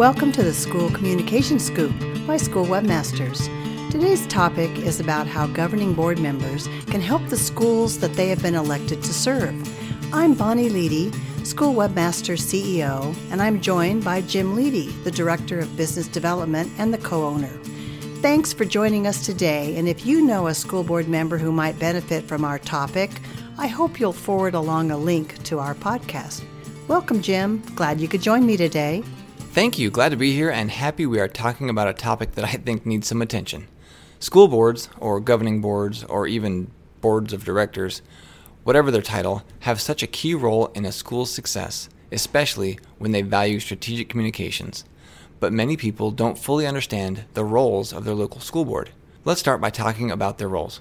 Welcome to the School Communication Scoop by School Webmasters. Today's topic is about how governing board members can help the schools that they have been elected to serve. I'm Bonnie Leedy, School Webmaster CEO, and I'm joined by Jim Leedy, the Director of Business Development and the co owner. Thanks for joining us today, and if you know a school board member who might benefit from our topic, I hope you'll forward along a link to our podcast. Welcome, Jim. Glad you could join me today. Thank you. Glad to be here and happy we are talking about a topic that I think needs some attention. School boards, or governing boards, or even boards of directors, whatever their title, have such a key role in a school's success, especially when they value strategic communications. But many people don't fully understand the roles of their local school board. Let's start by talking about their roles.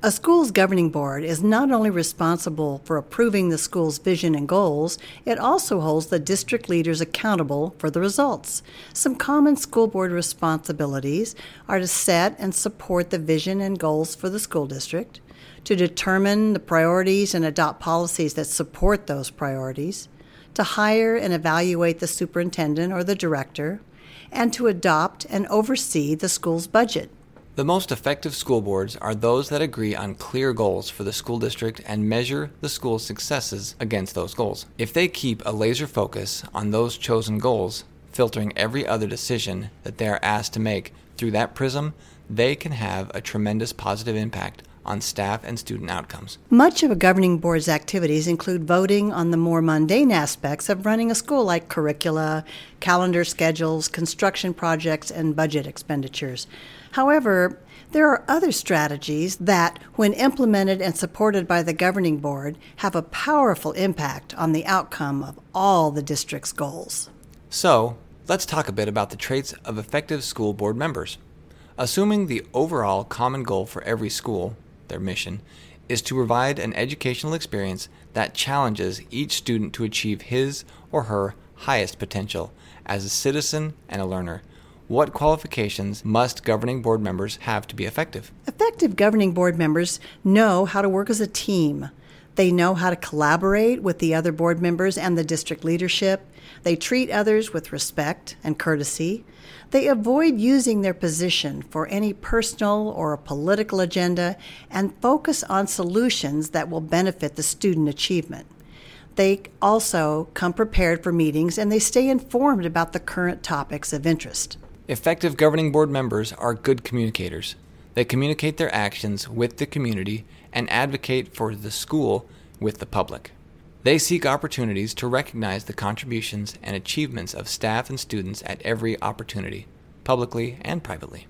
A school's governing board is not only responsible for approving the school's vision and goals, it also holds the district leaders accountable for the results. Some common school board responsibilities are to set and support the vision and goals for the school district, to determine the priorities and adopt policies that support those priorities, to hire and evaluate the superintendent or the director, and to adopt and oversee the school's budget. The most effective school boards are those that agree on clear goals for the school district and measure the school's successes against those goals. If they keep a laser focus on those chosen goals, filtering every other decision that they are asked to make through that prism, they can have a tremendous positive impact on staff and student outcomes. Much of a governing board's activities include voting on the more mundane aspects of running a school, like curricula, calendar schedules, construction projects, and budget expenditures. However, there are other strategies that, when implemented and supported by the governing board, have a powerful impact on the outcome of all the district's goals. So, let's talk a bit about the traits of effective school board members. Assuming the overall common goal for every school, their mission, is to provide an educational experience that challenges each student to achieve his or her highest potential as a citizen and a learner what qualifications must governing board members have to be effective? Effective governing board members know how to work as a team. They know how to collaborate with the other board members and the district leadership. They treat others with respect and courtesy. They avoid using their position for any personal or political agenda and focus on solutions that will benefit the student achievement. They also come prepared for meetings and they stay informed about the current topics of interest. Effective governing board members are good communicators. They communicate their actions with the community and advocate for the school with the public. They seek opportunities to recognize the contributions and achievements of staff and students at every opportunity, publicly and privately.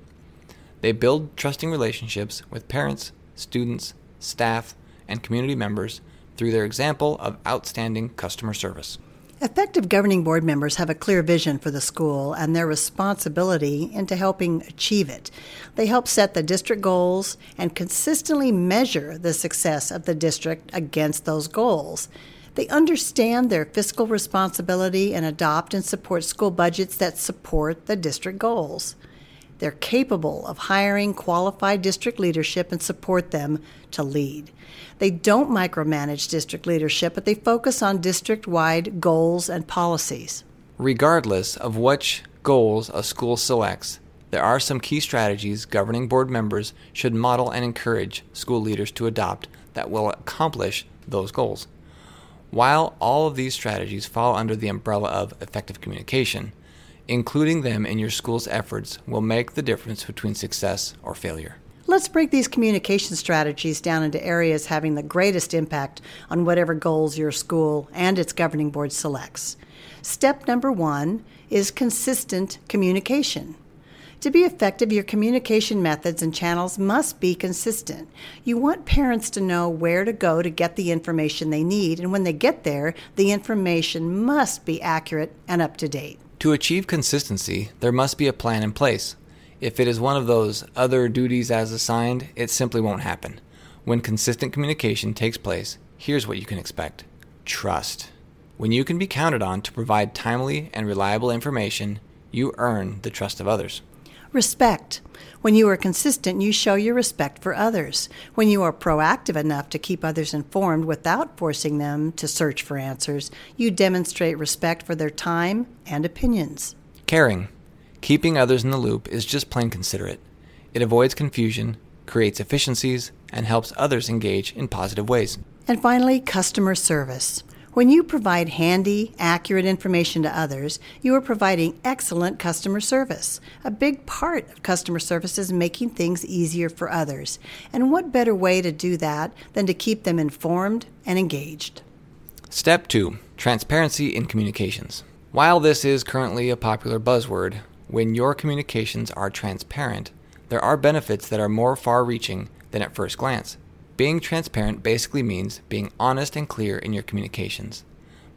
They build trusting relationships with parents, students, staff, and community members through their example of outstanding customer service. Effective governing board members have a clear vision for the school and their responsibility into helping achieve it. They help set the district goals and consistently measure the success of the district against those goals. They understand their fiscal responsibility and adopt and support school budgets that support the district goals. They're capable of hiring qualified district leadership and support them to lead. They don't micromanage district leadership, but they focus on district wide goals and policies. Regardless of which goals a school selects, there are some key strategies governing board members should model and encourage school leaders to adopt that will accomplish those goals. While all of these strategies fall under the umbrella of effective communication, Including them in your school's efforts will make the difference between success or failure. Let's break these communication strategies down into areas having the greatest impact on whatever goals your school and its governing board selects. Step number one is consistent communication. To be effective, your communication methods and channels must be consistent. You want parents to know where to go to get the information they need, and when they get there, the information must be accurate and up to date. To achieve consistency, there must be a plan in place. If it is one of those other duties as assigned, it simply won't happen. When consistent communication takes place, here's what you can expect trust. When you can be counted on to provide timely and reliable information, you earn the trust of others. Respect. When you are consistent, you show your respect for others. When you are proactive enough to keep others informed without forcing them to search for answers, you demonstrate respect for their time and opinions. Caring. Keeping others in the loop is just plain considerate. It avoids confusion, creates efficiencies, and helps others engage in positive ways. And finally, customer service. When you provide handy, accurate information to others, you are providing excellent customer service. A big part of customer service is making things easier for others. And what better way to do that than to keep them informed and engaged? Step 2 Transparency in Communications. While this is currently a popular buzzword, when your communications are transparent, there are benefits that are more far reaching than at first glance. Being transparent basically means being honest and clear in your communications.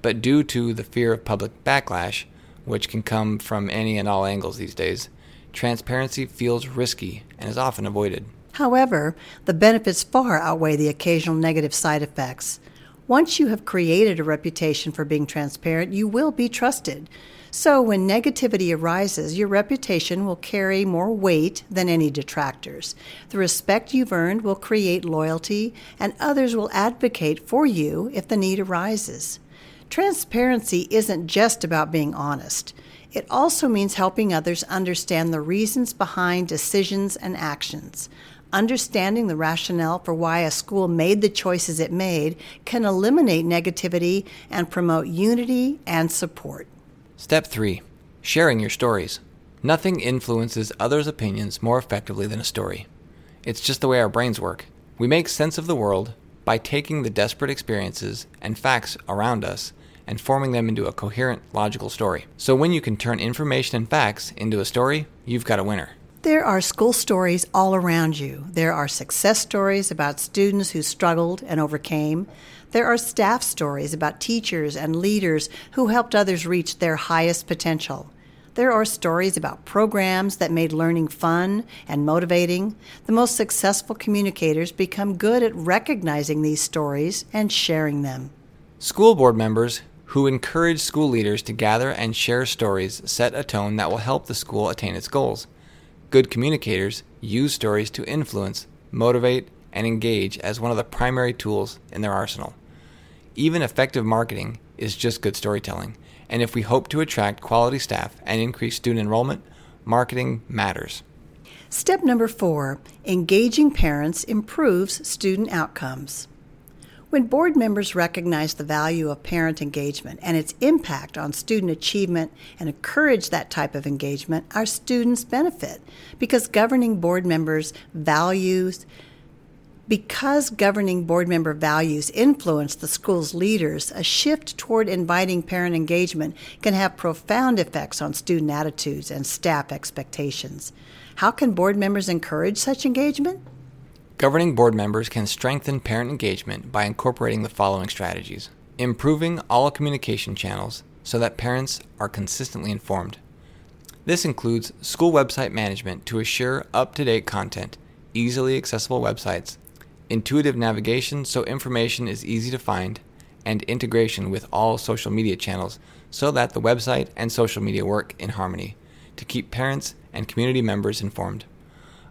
But due to the fear of public backlash, which can come from any and all angles these days, transparency feels risky and is often avoided. However, the benefits far outweigh the occasional negative side effects. Once you have created a reputation for being transparent, you will be trusted. So, when negativity arises, your reputation will carry more weight than any detractors. The respect you've earned will create loyalty, and others will advocate for you if the need arises. Transparency isn't just about being honest. It also means helping others understand the reasons behind decisions and actions. Understanding the rationale for why a school made the choices it made can eliminate negativity and promote unity and support. Step 3 Sharing your stories. Nothing influences others' opinions more effectively than a story. It's just the way our brains work. We make sense of the world by taking the desperate experiences and facts around us and forming them into a coherent, logical story. So when you can turn information and facts into a story, you've got a winner. There are school stories all around you. There are success stories about students who struggled and overcame. There are staff stories about teachers and leaders who helped others reach their highest potential. There are stories about programs that made learning fun and motivating. The most successful communicators become good at recognizing these stories and sharing them. School board members who encourage school leaders to gather and share stories set a tone that will help the school attain its goals. Good communicators use stories to influence, motivate, and engage as one of the primary tools in their arsenal. Even effective marketing is just good storytelling, and if we hope to attract quality staff and increase student enrollment, marketing matters. Step number four engaging parents improves student outcomes. When board members recognize the value of parent engagement and its impact on student achievement and encourage that type of engagement, our students benefit because governing board members' values because governing board member values influence the school's leaders, a shift toward inviting parent engagement can have profound effects on student attitudes and staff expectations. How can board members encourage such engagement? Governing board members can strengthen parent engagement by incorporating the following strategies improving all communication channels so that parents are consistently informed. This includes school website management to assure up to date content, easily accessible websites, intuitive navigation so information is easy to find, and integration with all social media channels so that the website and social media work in harmony to keep parents and community members informed.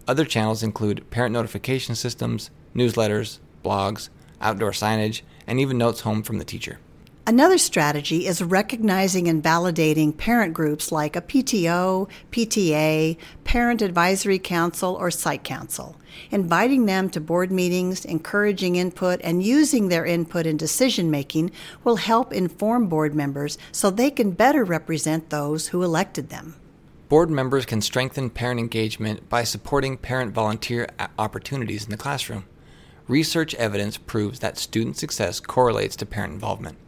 Other channels include parent notification systems, newsletters, blogs, outdoor signage, and even notes home from the teacher. Another strategy is recognizing and validating parent groups like a PTO, PTA, Parent Advisory Council, or Site Council, inviting them to board meetings, encouraging input, and using their input in decision making will help inform board members so they can better represent those who elected them. Board members can strengthen parent engagement by supporting parent volunteer opportunities in the classroom. Research evidence proves that student success correlates to parent involvement.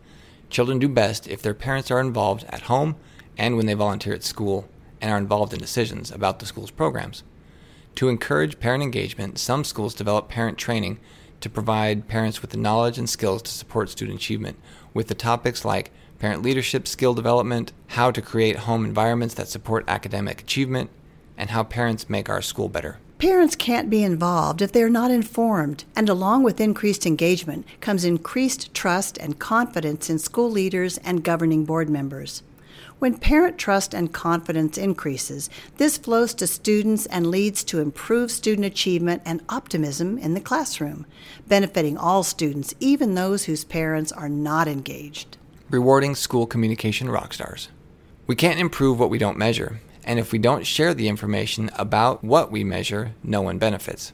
Children do best if their parents are involved at home and when they volunteer at school and are involved in decisions about the school's programs. To encourage parent engagement, some schools develop parent training to provide parents with the knowledge and skills to support student achievement, with the topics like parent leadership skill development, how to create home environments that support academic achievement, and how parents make our school better. Parents can't be involved if they are not informed, and along with increased engagement comes increased trust and confidence in school leaders and governing board members. When parent trust and confidence increases, this flows to students and leads to improved student achievement and optimism in the classroom, benefiting all students, even those whose parents are not engaged. Rewarding school communication rock stars. We can't improve what we don't measure, and if we don't share the information about what we measure, no one benefits.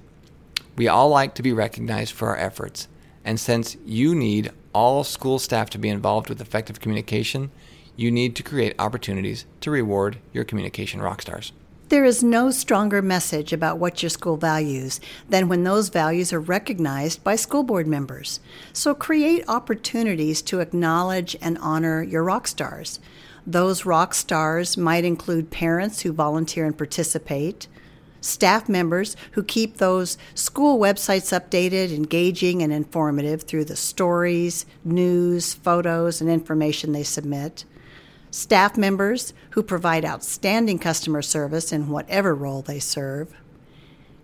We all like to be recognized for our efforts, and since you need all school staff to be involved with effective communication, you need to create opportunities to reward your communication rock stars. There is no stronger message about what your school values than when those values are recognized by school board members. So create opportunities to acknowledge and honor your rock stars. Those rock stars might include parents who volunteer and participate, staff members who keep those school websites updated, engaging, and informative through the stories, news, photos, and information they submit staff members who provide outstanding customer service in whatever role they serve,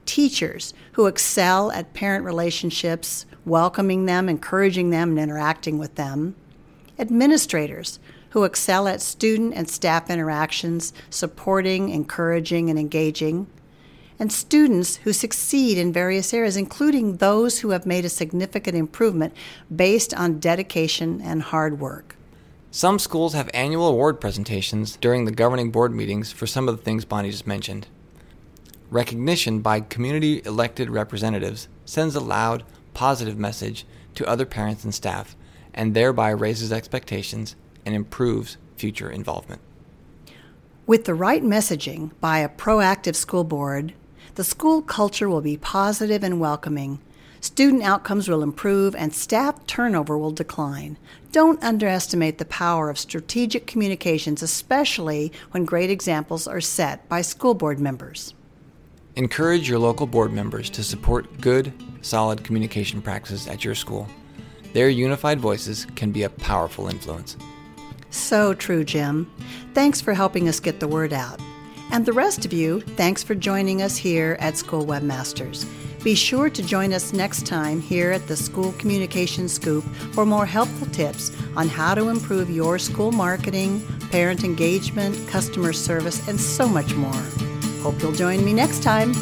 teachers who excel at parent relationships, welcoming them, encouraging them, and interacting with them, administrators who excel at student and staff interactions, supporting, encouraging, and engaging, and students who succeed in various areas, including those who have made a significant improvement based on dedication and hard work. Some schools have annual award presentations during the governing board meetings for some of the things Bonnie just mentioned. Recognition by community elected representatives sends a loud, positive message to other parents and staff, and thereby raises expectations and improves future involvement. With the right messaging by a proactive school board, the school culture will be positive and welcoming Student outcomes will improve and staff turnover will decline. Don't underestimate the power of strategic communications, especially when great examples are set by school board members. Encourage your local board members to support good, solid communication practices at your school. Their unified voices can be a powerful influence. So true, Jim. Thanks for helping us get the word out. And the rest of you, thanks for joining us here at School Webmasters. Be sure to join us next time here at the School Communication Scoop for more helpful tips on how to improve your school marketing, parent engagement, customer service, and so much more. Hope you'll join me next time.